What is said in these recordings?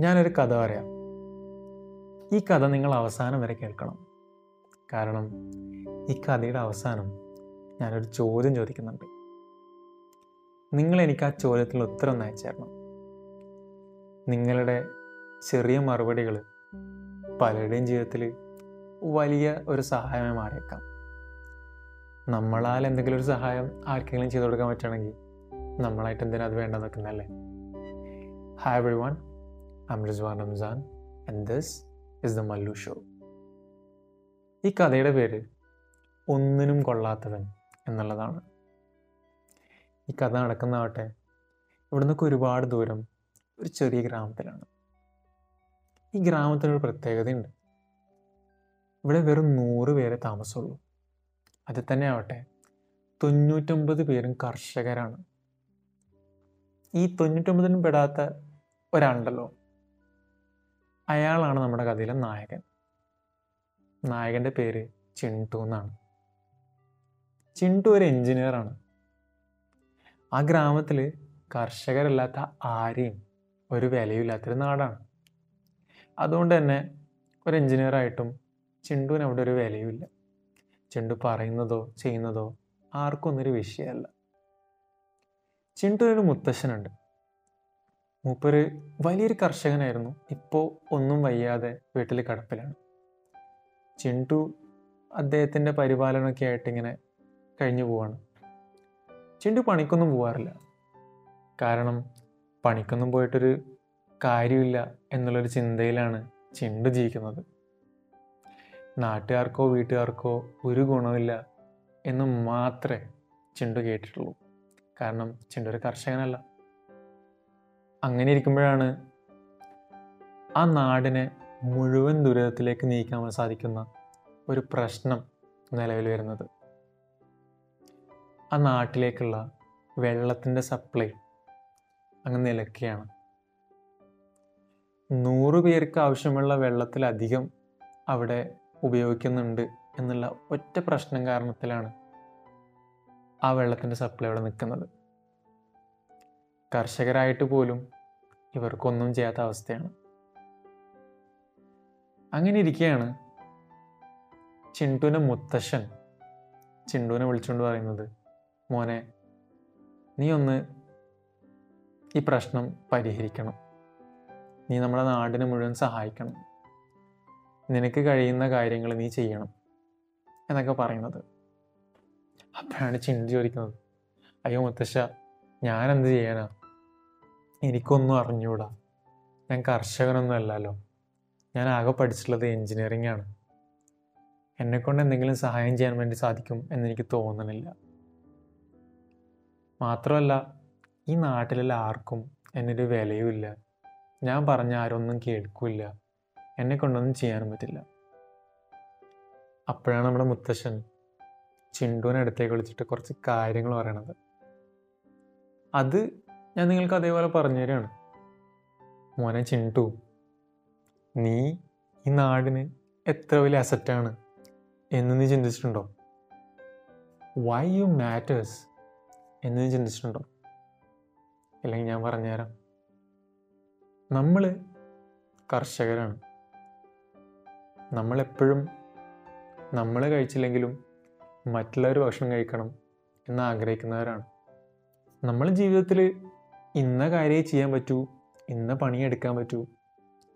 ഞാനൊരു കഥ പറയാം. ഈ കഥ നിങ്ങൾ അവസാനം വരെ കേൾക്കണം. കാരണം ഈ കഥയുടെ അവസാനം ഞാനൊരു ചോദ്യം ചോദിക്കുന്നുണ്ട്. നിങ്ങൾ എനിക്ക് ആ ചോദ്യത്തിൽ ഉത്തരം നയിച്ചേരണം. നിങ്ങളുടെ ചെറിയ മറുപടികൾ പലരുടെയും ജീവിതത്തിൽ വലിയ ഒരു സഹായമായി മാറിയേക്കാം. നമ്മളാൽ എന്തെങ്കിലും ഒരു സഹായം ആർക്കെങ്കിലും ചെയ്തു കൊടുക്കാൻ പറ്റുകയാണെങ്കിൽ നമ്മളായിട്ട് എന്തിനാ അത് വേണ്ടെന്ന് വെക്കുന്നല്ലേ hi everyone I'm Rizwan Ramzan and this is the Mallu show ഈ കഥയുടെ പേര് ഒന്നിനും കൊള്ളാത്തവൻ എന്നുള്ളതാണ്. ഈ കഥ നടക്കുന്നതാവട്ടെ ഇവിടെ നിന്നൊക്കെ ഒരുപാട് ദൂരം ഒരു ചെറിയ ഗ്രാമത്തിലാണ്. ഈ ഗ്രാമത്തിനൊരു പ്രത്യേകതയുണ്ട്. ഇവിടെ വെറും നൂറ് പേരെ താമസമുള്ളൂ അതിൽ തന്നെ ആവട്ടെ. തൊണ്ണൂറ്റൊമ്പത് പേരും കർഷകരാണ്. ഈ തൊണ്ണൂറ്റൊമ്പതിനും പെടാത്ത ഒരാളുണ്ടല്ലോ. അയാളാണ് നമ്മുടെ കഥയിലെ നായകൻ. നായകന്റെ പേര് ചിണ്ടു എന്നാണ്. ചിണ്ടു ഒരു എഞ്ചിനീയറാണ് ആ ഗ്രാമത്തിൽ കർഷകരല്ലാത്ത ആരെയും ഒരു വിലയില്ലാത്തൊരു നാടാണ്. അതുകൊണ്ട് തന്നെ ഒരു എഞ്ചിനീയറായിട്ടും ചിണ്ടുവിന് അവിടെ ഒരു വിലയുമില്ല. ചിണ്ടു പറയുന്നതോ ചെയ്യുന്നതോ ആർക്കും ഒന്നൊരു വിഷയമല്ല. ചിണ്ടുവിനൊരു മുത്തശ്ശനുണ്ട്. മൂപ്പര് വലിയൊരു കർഷകനായിരുന്നു. ഇപ്പോൾ ഒന്നും വയ്യാതെ വീട്ടിൽ കടപ്പിലാണ്. ചിണ്ടു അദ്ദേഹത്തിന്റെ പരിപാലനമൊക്കെ ആയിട്ട് ഇങ്ങനെ കഴിഞ്ഞു പോവാണ്. ചിണ്ടു പണിക്കൊന്നും പോവാറില്ല. കാരണം പണിക്കൊന്നും പോയിട്ടൊരു കാര്യമില്ല എന്നുള്ളൊരു ചിന്തയിലാണ് ചിണ്ടു ജീവിക്കുന്നത്. നാട്ടുകാർക്കോ വീട്ടുകാർക്കോ ഒരു ഗുണമില്ല എന്ന് മാത്രമേ ചിണ്ടു കേട്ടിട്ടുള്ളൂ. കാരണം ചിണ്ടു ഒരു കർഷകനല്ല. അങ്ങനെ ഇരിക്കുമ്പോഴാണ് ആ നാടിനെ മുഴുവൻ ദുരിതത്തിലേക്ക് നീക്കാൻ സാധിക്കുന്ന ഒരു പ്രശ്നം നിലവിൽ വരുന്നത്. ആ നാട്ടിലേക്കുള്ള വെള്ളത്തിന്റെ സപ്ലൈ അങ്ങ് നിലക്കുകയാണ് നൂറ് പേർക്ക് ആവശ്യമുള്ള വെള്ളത്തിലധികം അവിടെ ഉപയോഗിക്കുന്നുണ്ട് എന്നുള്ള ഒറ്റ പ്രശ്നം കാരണത്തിലാണ് ആ വെള്ളത്തിന്റെ സപ്ലൈ അവിടെ നിൽക്കുന്നത്. കർഷകരായിട്ട് പോലും ഇവർക്കൊന്നും ചെയ്യാത്ത അവസ്ഥയാണ്. അങ്ങനെ ഇരിക്കുകയാണ് ചിണ്ടുവിന്റെ മുത്തശ്ശൻ ചിണ്ടുവിനെ വിളിച്ചുകൊണ്ട് പറയുന്നത് മോനെ നീ ഒന്ന് ഈ പ്രശ്നം പരിഹരിക്കണം. നീ നമ്മുടെ നാടിനെ മുഴുവൻ സഹായിക്കണം. നിനക്ക് കഴിയുന്ന കാര്യങ്ങൾ നീ ചെയ്യണം എന്നൊക്കെ പറയുന്നത്. അപ്പോഴാണ് ചിന്തി ചോദിക്കുന്നത്. അയ്യോ മുത്തശ്ശ ഞാൻ എന്ത് ചെയ്യാനാ? എനിക്കൊന്നും അറിഞ്ഞൂടാ. ഞാൻ കർഷകനൊന്നും അല്ലല്ലോ. ഞാൻ ആകെ പഠിച്ചിട്ടുള്ളത് എൻജിനീയറിംഗ് ആണ്. എന്നെക്കൊണ്ട് എന്തെങ്കിലും സഹായം ചെയ്യാൻ വേണ്ടി സാധിക്കും എന്നെനിക്ക് തോന്നണില്ല. മാത്രമല്ല ഈ നാട്ടിലുള്ള ആർക്കും എന്നൊരു വിലയുമില്ല. ഞാൻ പറഞ്ഞ ആരൊന്നും കേൾക്കില്ല. എന്നെ കൊണ്ടൊന്നും ചെയ്യാനും പറ്റില്ല. അപ്പോഴാണ് നമ്മുടെ മുത്തശ്ശൻ ചിണ്ടുവിനെ അടുത്തേക്ക് വിളിച്ചിട്ട് കുറച്ച് കാര്യങ്ങൾ പറയണത്. അത് ഞാൻ നിങ്ങൾക്ക് അതേപോലെ പറഞ്ഞു തരികയാണ് മോനെ ചിണ്ടു നീ ഈ നാടിന് എത്ര വലിയ അസറ്റാണ് എന്ന് നീ ചിന്തിച്ചിട്ടുണ്ടോ? വൈ യു മാറ്റേഴ്സ് എന്ന് നീ ചിന്തിച്ചിട്ടുണ്ടോ? അല്ലെങ്കിൽ ഞാൻ പറഞ്ഞുതരാം. നമ്മൾ കർഷകരാണ്. നമ്മളെപ്പോഴും നമ്മൾ കഴിച്ചില്ലെങ്കിലും മറ്റുള്ളവർ ഭക്ഷണം കഴിക്കണം എന്ന് ആഗ്രഹിക്കുന്നവരാണ്. നമ്മൾ ജീവിതത്തിൽ ഇന്ന കാര്യമേ ചെയ്യാൻ പറ്റൂ ഇന്ന പണിയെടുക്കാൻ പറ്റൂ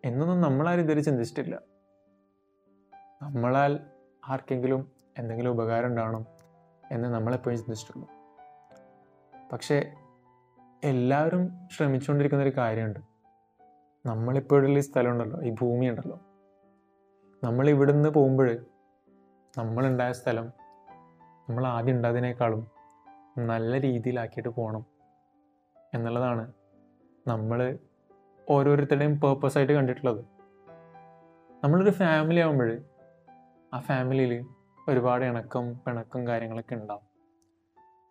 എന്നൊന്നും നമ്മളാരും ഇതുവരെ ചിന്തിച്ചിട്ടില്ല. നമ്മളാൽ ആർക്കെങ്കിലും എന്തെങ്കിലും ഉപകാരം ഉണ്ടാവണം എന്ന് നമ്മളെപ്പോഴും ചിന്തിച്ചിട്ടുള്ളൂ. പക്ഷേ എല്ലാവരും ശ്രമിച്ചുകൊണ്ടിരിക്കുന്ന ഒരു കാര്യമുണ്ട്. നമ്മളിപ്പോഴുള്ള ഈ സ്ഥലമുണ്ടല്ലോ ഈ ഭൂമി ഉണ്ടല്ലോ നമ്മൾ ഇവിടുന്ന് പോകുമ്പോൾ നമ്മളുണ്ടായ സ്ഥലം നമ്മൾ ആദ്യം ഉണ്ടായതിനേക്കാളും നല്ല രീതിയിലാക്കിയിട്ട് പോകണം എന്നുള്ളതാണ് നമ്മൾ ഓരോരുത്തരുടെയും പേർപ്പസായിട്ട് കണ്ടിട്ടുള്ളത്. നമ്മളൊരു ഫാമിലി ആകുമ്പോൾ ആ ഫാമിലിയിൽ ഒരുപാട് ഇണക്കം പിണക്കം കാര്യങ്ങളൊക്കെ ഉണ്ടാവും.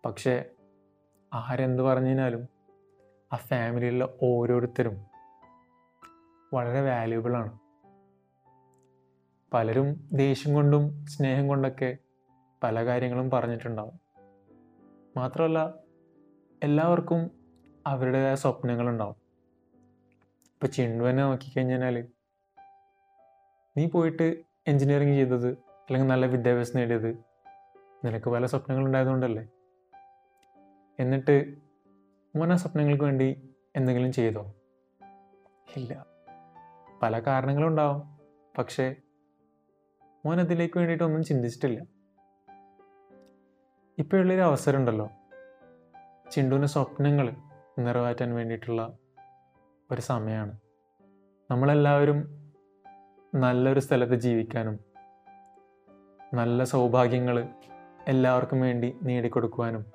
പക്ഷേ ആരെന്ത് പറഞ്ഞു കഴിഞ്ഞാലും ആ ഫാമിലിയിലുള്ള ഓരോരുത്തരും വളരെ വാല്യൂബിളാണ് പലരും ദേഷ്യം കൊണ്ടും സ്നേഹം കൊണ്ടൊക്കെ പല കാര്യങ്ങളും പറഞ്ഞിട്ടുണ്ടാവും. മാത്രമല്ല എല്ലാവർക്കും അവരുടേതായ സ്വപ്നങ്ങളുണ്ടാവും. ഇപ്പോൾ ചിണ്ടുവനെ നോക്കിക്കഴിഞ്ഞാൽ നീ പോയിട്ട് എൻജിനീയറിങ് ചെയ്തത് അല്ലെങ്കിൽ നല്ല വിദ്യാഭ്യാസം നേടിയത് നിനക്ക് പല സ്വപ്നങ്ങളുണ്ടായതുകൊണ്ടല്ലേ എന്നിട്ട് മോൻ ആ സ്വപ്നങ്ങൾക്ക് വേണ്ടി എന്തെങ്കിലും ചെയ്തോ? ഇല്ല. പല കാരണങ്ങളും ഉണ്ടാവും. പക്ഷേ മോൻ അതിലേക്ക് വേണ്ടിയിട്ടൊന്നും ചിന്തിച്ചിട്ടില്ല. ഇപ്പോഴുള്ളൊരു അവസരം ഉണ്ടല്ലോ. ചിണ്ടുവിന്റെ സ്വപ്നങ്ങൾ നിറവേറ്റാൻ വേണ്ടിയിട്ടുള്ള ഒരു സമയമാണ് നമ്മളെല്ലാവരും നല്ലൊരു സ്ഥലത്ത് ജീവിക്കാനും നല്ല സൗഭാഗ്യങ്ങൾ എല്ലാവർക്കും വേണ്ടി നേടിക്കൊടുക്കുവാനും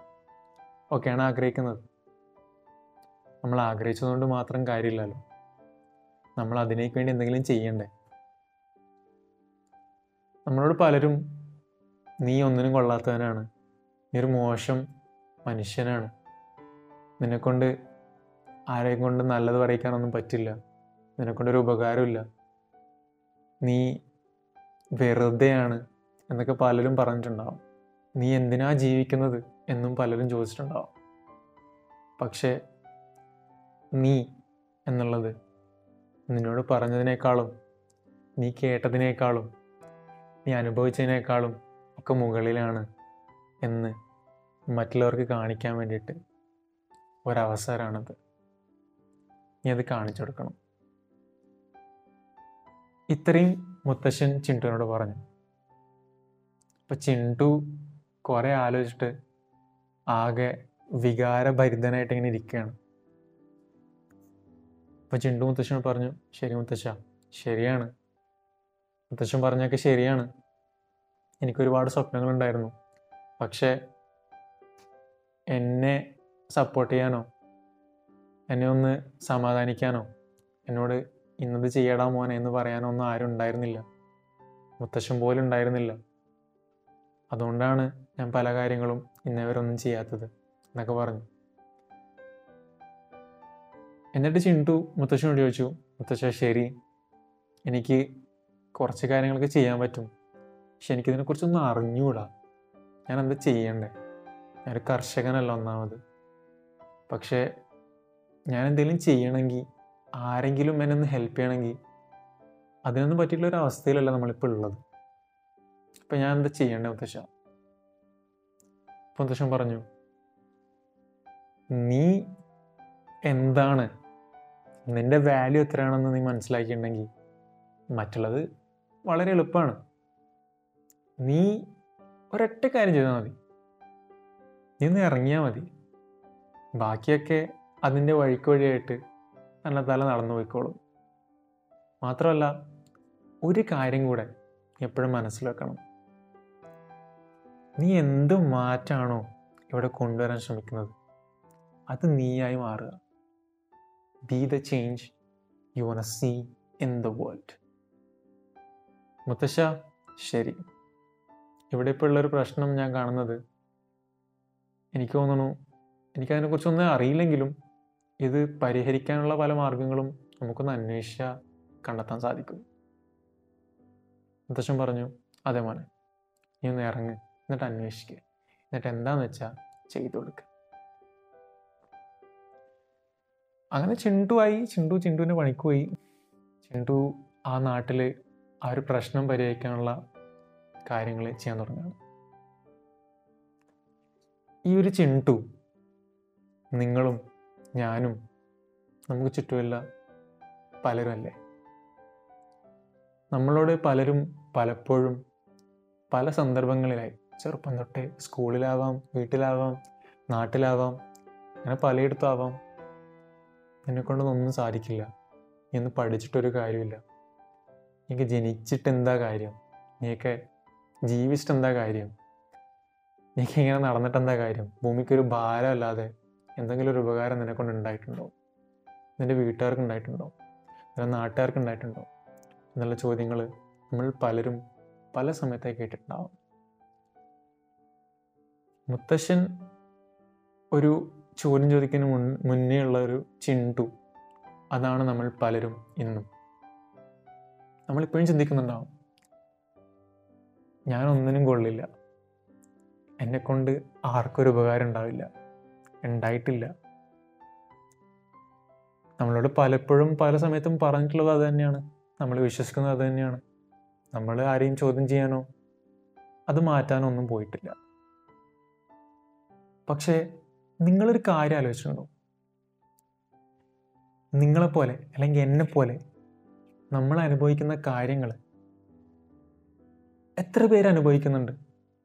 ഒക്കെയാണ് ആഗ്രഹിക്കുന്നത്. നമ്മൾ ആഗ്രഹിച്ചതുകൊണ്ട് മാത്രം കാര്യമില്ലല്ലോ. നമ്മൾ അതിനേക്ക് വേണ്ടി എന്തെങ്കിലും ചെയ്യണ്ടേ? നമ്മളോട് പലരും നീ ഒന്നിനും കൊള്ളാത്തവനാണ്. നീ ഒരു മോശം മനുഷ്യനാണ്. നിന്നെക്കൊണ്ട് ആരെയും കൊണ്ട് നല്ലത് പറയിക്കാനൊന്നും പറ്റില്ല. നിന്നെക്കൊണ്ടൊരു ഉപകാരമില്ല നീ വെറുതെയാണ് എന്നൊക്കെ പലരും പറഞ്ഞിട്ടുണ്ടാവും. നീ എന്തിനാ ജീവിക്കുന്നത്? എന്നും പലരും ചോദിച്ചിട്ടുണ്ടാവും. പക്ഷേ നീ എന്നുള്ളത് നിന്നോട് പറഞ്ഞതിനേക്കാളും നീ കേട്ടതിനേക്കാളും നീ അനുഭവിച്ചതിനേക്കാളും ഒക്കെ മുകളിലാണ് എന്ന് മറ്റുള്ളവർക്ക് കാണിക്കാൻ വേണ്ടിയിട്ട് ഒരവസരമാണത്. നീ അത് കാണിച്ചു കൊടുക്കണം. ഇത്രയും മുത്തശ്ശൻ ചിണ്ടുവിനോട് പറഞ്ഞു. അപ്പൊ ചിണ്ടു കുറെ ആലോചിച്ചിട്ട് ആകെ വികാരഭരിതനായിട്ട് ഇങ്ങനെ ഇരിക്കുകയാണ്. അപ്പൊ ചിണ്ടു മുത്തശ്ശനോട് പറഞ്ഞു ശരി മുത്തശ്ശ ശരിയാണ്. മുത്തശ്ശൻ പറഞ്ഞൊക്കെ ശരിയാണ്. എനിക്ക് ഒരുപാട് സ്വപ്നങ്ങളുണ്ടായിരുന്നു. പക്ഷേ എന്നെ സപ്പോർട്ട് ചെയ്യാനോ എന്നെ ഒന്ന് സമാധാനിക്കാനോ എന്നോട് ഇന്നത് ചെയ്യടാ മോനെ എന്ന് പറയാനോ ഒന്നും ആരും ഉണ്ടായിരുന്നില്ല. മുത്തശ്ശൻ പോലും ഉണ്ടായിരുന്നില്ല. അതുകൊണ്ടാണ് ഞാൻ പല കാര്യങ്ങളും ഇന്നേവരൊന്നും ചെയ്യാത്തത് എന്നൊക്കെ പറഞ്ഞു. എന്നിട്ട് ചിണ്ടു മുത്തശ്ശനോട് ചോദിച്ചു മുത്തശ്ശ ശരി. എനിക്ക് കുറച്ച് കാര്യങ്ങളൊക്കെ ചെയ്യാൻ പറ്റും. പക്ഷെ എനിക്കിതിനെക്കുറിച്ചൊന്നും അറിഞ്ഞുകൂടാ ഞാൻ എന്താ ചെയ്യണ്ടേ? ഞാനൊരു കർഷകനല്ല ഒന്നാമത്. പക്ഷേ ഞാൻ എന്തെങ്കിലും ചെയ്യണമെങ്കിൽ ആരെങ്കിലും എന്നെ ഒന്ന് ഹെൽപ്പ് ചെയ്യണമെങ്കിൽ അതിനൊന്നും പറ്റിയിട്ടുള്ള ഒരു അവസ്ഥയിലല്ല നമ്മളിപ്പോൾ ഉള്ളത് അപ്പം ഞാൻ എന്താ ചെയ്യണ്ടേ മുത്തശ്ശ? അപ്പം മുത്തശ്ശൻ പറഞ്ഞു നീ എന്താണ്? നിന്റെ വാല്യൂ എത്രയാണെന്ന് നീ മനസ്സിലാക്കിയിട്ടുണ്ടെങ്കിൽ മറ്റുള്ളത് വളരെ എളുപ്പമാണ്. നീ ഒരൊറ്റ കാര്യം ചെയ്താൽ മതി. നീ ഒന്ന് ഇറങ്ങിയാൽ മതി. ബാക്കിയൊക്കെ അതിന്റെ വഴിക്ക് വഴിയായിട്ട് തന്നെ തല നടന്നു പോയിക്കോളും. മാത്രമല്ല ഒരു കാര്യം കൂടെ എപ്പോഴും മനസ്സിൽ വെക്കണം നീ എന്ത് മാറ്റാണോ ഇവിടെ കൊണ്ടുവരാൻ ശ്രമിക്കുന്നത് അത് നീയായി മാറുക. Be the change you want see in the world മുത്തശ്ശ ശരി. ഇവിടെ ഇപ്പോൾ ഉള്ളൊരു പ്രശ്നം ഞാൻ കാണുന്നത്. എനിക്ക് തോന്നുന്നു എനിക്കതിനെക്കുറിച്ചൊന്നും അറിയില്ലെങ്കിലും ഇത് പരിഹരിക്കാനുള്ള പല മാർഗങ്ങളും നമുക്കൊന്ന് അന്വേഷിച്ച കണ്ടെത്താൻ സാധിക്കും. മുത്തശ്ശൻ പറഞ്ഞു. അതേ മോനെ. നീ ഒന്ന് ഇറങ്ങ്. എന്നിട്ട് അന്വേഷിക്കുക എന്നിട്ട് എന്താന്ന് വെച്ചാൽ ചെയ്തു കൊടുക്കുക അങ്ങനെ ചിണ്ടുവായി ചിണ്ടു ചിണ്ടുവിന്റെ പണിക്ക് പോയി. ചിണ്ടു ആ നാട്ടിൽ ആ ഒരു പ്രശ്നം പരിഹരിക്കാനുള്ള കാര്യങ്ങൾ ചെയ്യാൻ തുടങ്ങുകയാണ്. ഈ ഒരു ചിണ്ടു നിങ്ങളും ഞാനും നമുക്ക് ചുറ്റുമല്ല പലരും അല്ലേ? നമ്മളോട് പലരും പലപ്പോഴും പല സന്ദർഭങ്ങളിലായി ചെറുപ്പം തൊട്ടേ സ്കൂളിലാവാം വീട്ടിലാവാം നാട്ടിലാവാം അങ്ങനെ പലയിടത്താവാം എന്നെക്കൊണ്ടൊന്നും സാധിക്കില്ല എന്ന് പഠിച്ചിട്ടൊരു കാര്യമില്ല. എനിക്ക് ജനിച്ചിട്ട് എന്താ കാര്യം? നീയൊക്കെ ജീവിച്ചിട്ട് എന്താ കാര്യം? നിനക്ക് ഇങ്ങനെ നടന്നിട്ട് എന്താ കാര്യം? ഭൂമിക്കൊരു ഭാരമല്ലാതെ എന്തെങ്കിലും ഒരു ഉപകാരം നിന്നെക്കൊണ്ട് ഉണ്ടായിട്ടുണ്ടോ? നിന്റെ വീട്ടുകാർക്ക് ഉണ്ടായിട്ടുണ്ടോ നിന്റെ നാട്ടുകാർക്ക് ഉണ്ടായിട്ടുണ്ടോ എന്നുള്ള ചോദ്യങ്ങൾ നമ്മൾ പലരും പല സമയത്തായി കേട്ടിട്ടുണ്ടാവും. മുത്തശ്ശൻ ഒരു ചോദ്യം ചോദിക്കുന്ന മുൻ മുന്നേ ഉള്ള ഒരു ചിണ്ടു. അതാണ് നമ്മൾ പലരും ഇന്നും. നമ്മളിപ്പോഴും ചിന്തിക്കുന്നുണ്ടാവും. ഞാൻ ഒന്നിനും കൊള്ളില്ല. എന്നെക്കൊണ്ട് ആർക്കൊരു ഉപകാരം ഉണ്ടാവില്ല. ഉണ്ടായിട്ടില്ല. നമ്മളോട് പലപ്പോഴും പല സമയത്തും പറഞ്ഞിട്ടുള്ളത് അത് തന്നെയാണ്. നമ്മൾ വിശ്വസിക്കുന്നത് അത് തന്നെയാണ്. നമ്മൾ ആരെയും ചോദ്യം ചെയ്യാനോ അത് മാറ്റാനോ ഒന്നും പോയിട്ടില്ല. പക്ഷേ നിങ്ങളൊരു കാര്യം ആലോചിച്ചിട്ടുണ്ടോ? നിങ്ങളെപ്പോലെ അല്ലെങ്കിൽ എന്നെപ്പോലെ നമ്മൾ അനുഭവിക്കുന്ന കാര്യങ്ങൾ എത്ര പേര് അനുഭവിക്കുന്നുണ്ട്?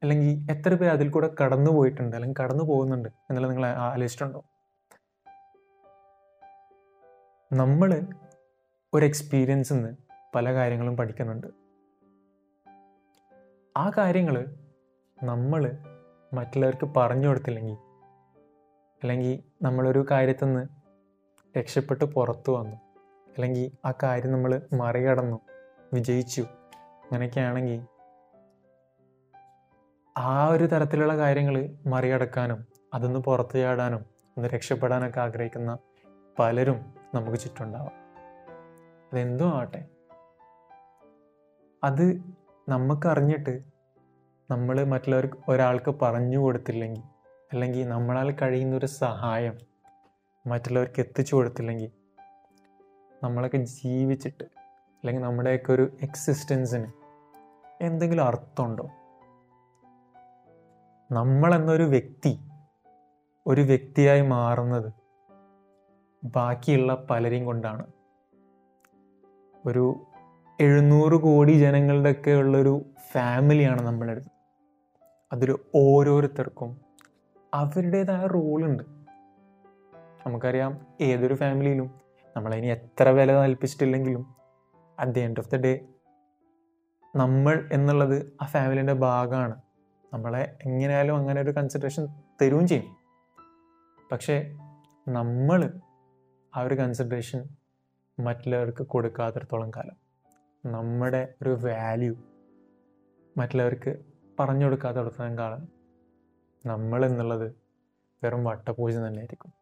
അല്ലെങ്കിൽ എത്ര പേര് അതിൽ കൂടെ കടന്നു പോയിട്ടുണ്ട് അല്ലെങ്കിൽ കടന്നു പോകുന്നുണ്ട് എന്നുള്ളത് നിങ്ങൾ ആലോചിച്ചിട്ടുണ്ടോ? നമ്മൾ ഒരു എക്സ്പീരിയൻസിൽ നിന്ന് പല കാര്യങ്ങളും പഠിക്കുന്നുണ്ട്. ആ കാര്യങ്ങൾ നമ്മൾ മറ്റുള്ളവർക്ക് പറഞ്ഞു കൊടുത്തില്ലെങ്കിൽ അല്ലെങ്കിൽ നമ്മളൊരു കാര്യത്തിൽ നിന്ന് രക്ഷപ്പെട്ട് പുറത്തു വന്നു അല്ലെങ്കിൽ ആ കാര്യം നമ്മൾ മറികടന്നു വിജയിച്ചു അങ്ങനെയൊക്കെ ആണെങ്കിൽ ആ ഒരു തരത്തിലുള്ള കാര്യങ്ങൾ മറികടക്കാനും അതൊന്ന് പുറത്തു ചാടാനും ഒന്ന് രക്ഷപ്പെടാനൊക്കെ ആഗ്രഹിക്കുന്ന പലരും നമുക്ക് ചുറ്റുണ്ടാവാം അതെന്തോ ആവട്ടെ. അത് നമുക്കറിഞ്ഞിട്ട് നമ്മൾ മറ്റുള്ളവർക്ക് ഒരാൾക്ക് പറഞ്ഞു കൊടുത്തില്ലെങ്കിൽ അല്ലെങ്കിൽ നമ്മളാൽ കഴിയുന്ന ഒരു സഹായം മറ്റുള്ളവർക്ക് എത്തിച്ചു കൊടുത്തില്ലെങ്കിൽ നമ്മളൊക്കെ ജീവിച്ചിട്ട് അല്ലെങ്കിൽ നമ്മുടെയൊക്കെ ഒരു എക്സിസ്റ്റൻസിന് എന്തെങ്കിലും അർത്ഥമുണ്ടോ? നമ്മൾ എന്നൊരു വ്യക്തി ഒരു വ്യക്തിയായി മാറുന്നത് ബാക്കിയുള്ള പലരെയും കൊണ്ടാണ്. ഒരു എഴുന്നൂറ് കോടി ജനങ്ങളുടെയൊക്കെ ഉള്ളൊരു ഫാമിലിയാണ് നമ്മളടുത്ത്. അതൊരു ഓരോരുത്തർക്കും അവരുടേതായ റോളുണ്ട്. നമുക്കറിയാം ഏതൊരു ഫാമിലിയിലും നമ്മളതിന് എത്ര വില കൽപ്പിച്ചിട്ടില്ലെങ്കിലും at the end of the day നമ്മൾ എന്നുള്ളത് ആ ഫാമിലിന്റെ ഭാഗമാണ്. നമ്മളെ എങ്ങനെയായാലും അങ്ങനെ ഒരു കൺസിഡറേഷൻ തരുകയും ചെയ്യും. പക്ഷേ നമ്മൾ ആ ഒരു കൺസിഡറേഷൻ മറ്റുള്ളവർക്ക് കൊടുക്കാത്തിടത്തോളം കാലം. നമ്മുടെ ഒരു വാല്യൂ മറ്റുള്ളവർക്ക് പറഞ്ഞു കൊടുക്കാത്തിടത്തോളം കാലം നമ്മൾ എന്നുള്ളത് വെറും വട്ടപൂജ തന്നെയായിരിക്കും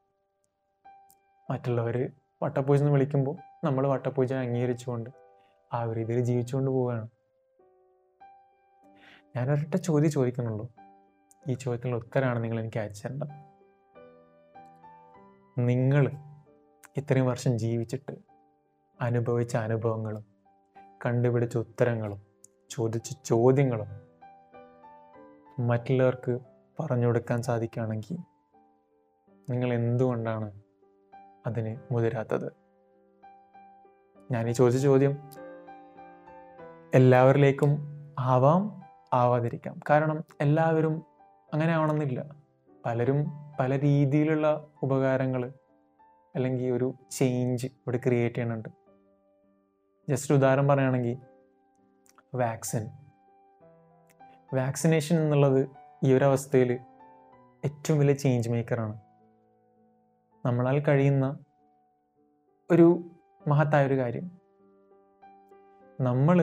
മറ്റുള്ളവർ വട്ടപൂജ എന്ന് വിളിക്കുമ്പോൾ നമ്മൾ വട്ടപൂജ അംഗീകരിച്ചുകൊണ്ട് ആ ഒരു രീതിയിൽ ജീവിച്ചുകൊണ്ട് പോവുകയാണ്. ഞാനൊരൊറ്റ ചോദ്യം ചോദിക്കുന്നുള്ളൂ. ഈ ചോദ്യത്തിനുള്ള ഉത്തരമാണ് നിങ്ങൾ എനിക്ക് അയച്ചു തരേണ്ടത് നിങ്ങൾ ഇത്രയും വർഷം ജീവിച്ചിട്ട് അനുഭവിച്ച അനുഭവങ്ങളും കണ്ടുപിടിച്ച ഉത്തരങ്ങളും ചോദിച്ച ചോദ്യങ്ങളും മറ്റുള്ളവർക്ക് പറഞ്ഞു കൊടുക്കാൻ സാധിക്കുകയാണെങ്കിൽ നിങ്ങൾ എന്തുകൊണ്ടാണ് അതിന് മുതിരാത്തത്? ഞാൻ ഈ ചോദിച്ച ചോദ്യം എല്ലാവരിലേക്കും ആവാം. ആവാതിരിക്കാം. കാരണം എല്ലാവരും അങ്ങനെ ആവണമെന്നില്ല പലരും പല രീതിയിലുള്ള ഉപകാരങ്ങൾ അല്ലെങ്കിൽ ഒരു ചേഞ്ച് ഇവിടെ ക്രിയേറ്റ് ചെയ്യണുണ്ട് ജസ്റ്റ് ഉദാഹരണം പറയുകയാണെങ്കിൽ വാക്സിൻ വാക്സിനേഷൻ എന്നുള്ളത് ഈ ഒരു അവസ്ഥയിൽ ഏറ്റവും വലിയ ചേഞ്ച് മേക്കറാണ് നമ്മളാൽ കഴിയുന്ന ഒരു മഹത്തായ ഒരു കാര്യം. നമ്മൾ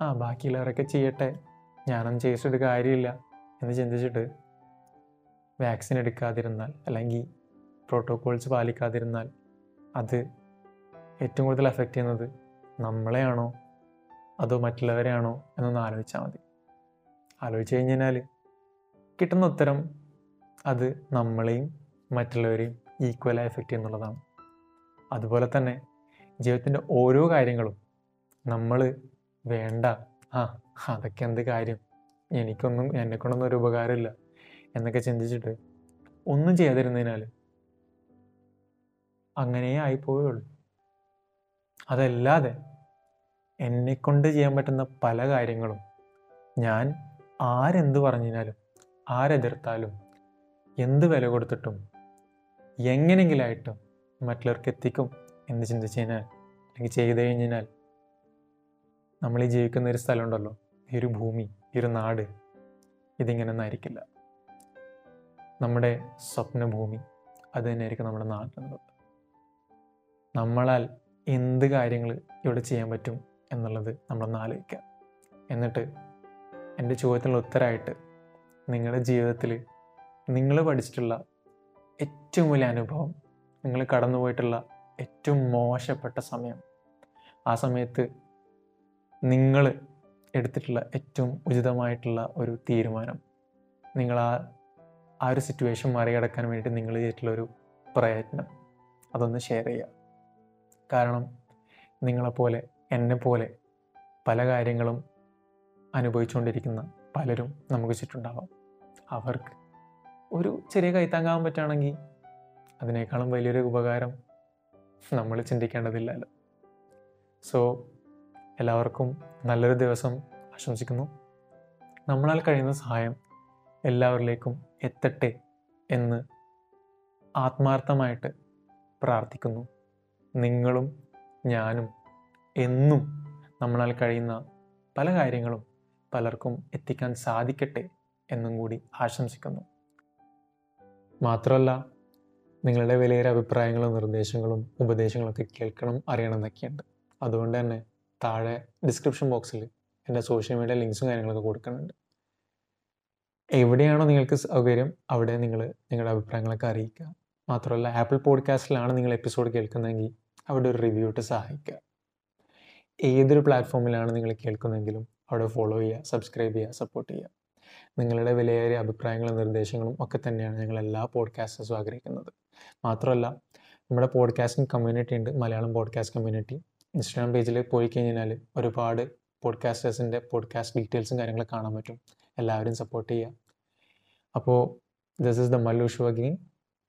ആ ബാക്കിയുള്ളവരൊക്കെ ചെയ്യട്ടെ ഞാനൊന്നും ചെയ്തിട്ട് കാര്യമില്ല എന്ന് ചിന്തിച്ചിട്ട് വാക്സിൻ എടുക്കാതിരുന്നാൽ അല്ലെങ്കിൽ പ്രോട്ടോകോൾസ് പാലിക്കാതിരുന്നാൽ അത് ഏറ്റവും കൂടുതൽ അഫക്റ്റ് ചെയ്യുന്നത് നമ്മളെയാണോ? അതോ മറ്റുള്ളവരെയാണോ? എന്നൊന്ന് ആലോചിച്ചാൽ മതി. ആലോചിച്ച് കഴിഞ്ഞാൽ കിട്ടുന്ന ഉത്തരം അത് നമ്മളെയും മറ്റുള്ളവരെയും ഈക്വലായി എഫക്റ്റ് ചെയ്യുന്നുള്ളതാണ്. അതുപോലെ തന്നെ ജീവിതത്തിന്റെ ഓരോ കാര്യങ്ങളും നമ്മൾ വേണ്ട ആ അതൊക്കെ എന്ത് കാര്യം? എനിക്കൊന്നും എന്നെക്കൊണ്ടൊന്നും ഒരു ഉപകാരമില്ല. എന്നൊക്കെ ചിന്തിച്ചിട്ട് ഒന്നും ചെയ്യാതിരുന്നതിനാൽ അങ്ങനെ ആയിപ്പോയുള്ളൂ അതല്ലാതെ എന്നെക്കൊണ്ട് ചെയ്യാൻ പറ്റുന്ന പല കാര്യങ്ങളും ഞാൻ ആരെന്ത് പറഞ്ഞാലും ആരെതിർത്താലും എന്ത് വില കൊടുത്തിട്ടും എങ്ങനെയെങ്കിലായിട്ടും മറ്റുള്ളവർക്ക് എത്തിക്കും എന്ന് ചിന്തിച്ചു കഴിഞ്ഞാൽ അല്ലെങ്കിൽ ചെയ്തു കഴിഞ്ഞാൽ നമ്മൾ ഈ ജീവിക്കുന്ന ഒരു സ്ഥലമുണ്ടല്ലോ. ഈ ഒരു ഭൂമി ഈ ഒരു നാട് ഇതിങ്ങനെ ആയിരിക്കില്ല നമ്മുടെ സ്വപ്നഭൂമി അത് തന്നെയായിരിക്കും നമ്മുടെ നാട്ടിലുള്ളത്. നമ്മളാൽ എന്ത് കാര്യങ്ങൾ ഇവിടെ ചെയ്യാൻ പറ്റും എന്നുള്ളത് നമ്മളൊന്ന് ആലോചിക്കുക. എന്നിട്ട് എന്റെ ചോദ്യത്തിനുള്ള ഉത്തരമായിട്ട് നിങ്ങളുടെ ജീവിതത്തിൽ നിങ്ങൾ പഠിച്ചിട്ടുള്ള ഏറ്റവും വലിയ അനുഭവം നിങ്ങൾ കടന്നുപോയിട്ടുള്ള ഏറ്റവും മോശപ്പെട്ട സമയം ആ സമയത്ത് നിങ്ങൾ എടുത്തിട്ടുള്ള ഏറ്റവും ഉചിതമായിട്ടുള്ള ഒരു തീരുമാനം. നിങ്ങൾ ആ ആ ഒരു സിറ്റുവേഷൻ മറികടക്കാൻ വേണ്ടി നിങ്ങൾ ചെയ്തിട്ടുള്ളൊരു പ്രയത്നം. അതൊന്ന് ഷെയർ ചെയ്യുക. കാരണം നിങ്ങളെപ്പോലെ പോലെ പല കാര്യങ്ങളും അനുഭവിച്ചുകൊണ്ടിരിക്കുന്ന പലരും നമുക്ക് ചുറ്റുണ്ടാവാം അവർക്ക് ഒരു ചെറിയ കൈത്താങ്ങാൻ പറ്റുകയാണെങ്കിൽ അതിനേക്കാളും വലിയൊരു ഉപകാരം നമ്മൾ ചിന്തിക്കേണ്ടതില്ലല്ലോ. സോ എല്ലാവർക്കും നല്ലൊരു ദിവസം ആശംസിക്കുന്നു. നമ്മളാൽ കഴിയുന്ന സഹായം എല്ലാവരിലേക്കും എത്തട്ടെ എന്ന് ആത്മാർത്ഥമായിട്ട് പ്രാർത്ഥിക്കുന്നു. നിങ്ങളും ഞാനും എന്നും നമ്മളാൽ കഴിയുന്ന പല കാര്യങ്ങളും പലർക്കും എത്തിക്കാൻ സാധിക്കട്ടെ എന്നും കൂടി ആശംസിക്കുന്നു. മാത്രമല്ല നിങ്ങളുടെ വിലയേറെ അഭിപ്രായങ്ങളും നിർദ്ദേശങ്ങളും ഉപദേശങ്ങളൊക്കെ കേൾക്കണം അറിയണം എന്നൊക്കെയുണ്ട്. അതുകൊണ്ട് തന്നെ താഴെ ഡിസ്ക്രിപ്ഷൻ ബോക്സിൽ എന്റെ സോഷ്യൽ മീഡിയ ലിങ്ക്സും കാര്യങ്ങളൊക്കെ കൊടുക്കുന്നുണ്ട്. എവിടെയാണോ നിങ്ങൾക്ക് സൗകര്യം അവിടെ നിങ്ങൾ നിങ്ങളുടെ അഭിപ്രായങ്ങളൊക്കെ അറിയിക്കുക. മാത്രമല്ല ആപ്പിൾ പോഡ്കാസ്റ്റിലാണ് നിങ്ങൾ എപ്പിസോഡ് കേൾക്കുന്നതെങ്കിൽ അവിടെ ഒരു റിവ്യൂ ഇട്ട് സഹായിക്കുക. ഏതൊരു പ്ലാറ്റ്ഫോമിലാണ് നിങ്ങൾ കേൾക്കുന്നതെങ്കിലും അവിടെ ഫോളോ ചെയ്യുക സബ്സ്ക്രൈബ് ചെയ്യുക സപ്പോർട്ട് ചെയ്യുക. നിങ്ങളുടെ വിലയേറിയ അഭിപ്രായങ്ങളും നിർദ്ദേശങ്ങളും ഒക്കെ തന്നെയാണ് ഞങ്ങൾ എല്ലാ പോഡ്കാസ്റ്റേഴ്സും ആഗ്രഹിക്കുന്നത്. മാത്രമല്ല നമ്മുടെ പോഡ്കാസ്റ്റിംഗ് കമ്മ്യൂണിറ്റി ഉണ്ട് മലയാളം പോഡ്കാസ്റ്റ് കമ്മ്യൂണിറ്റി ഇൻസ്റ്റാഗ്രാം പേജിൽ പോയി കഴിഞ്ഞാൽ ഒരുപാട് പോഡ്കാസ്റ്റേഴ്സിന്റെ പോഡ്കാസ്റ്റ് ഡീറ്റെയിൽസും കാര്യങ്ങളൊക്കെ കാണാൻ പറ്റും. എല്ലാവരും സപ്പോർട്ട് ചെയ്യുക അപ്പോൾ this is the Mallu show again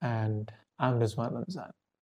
and I am Rizwan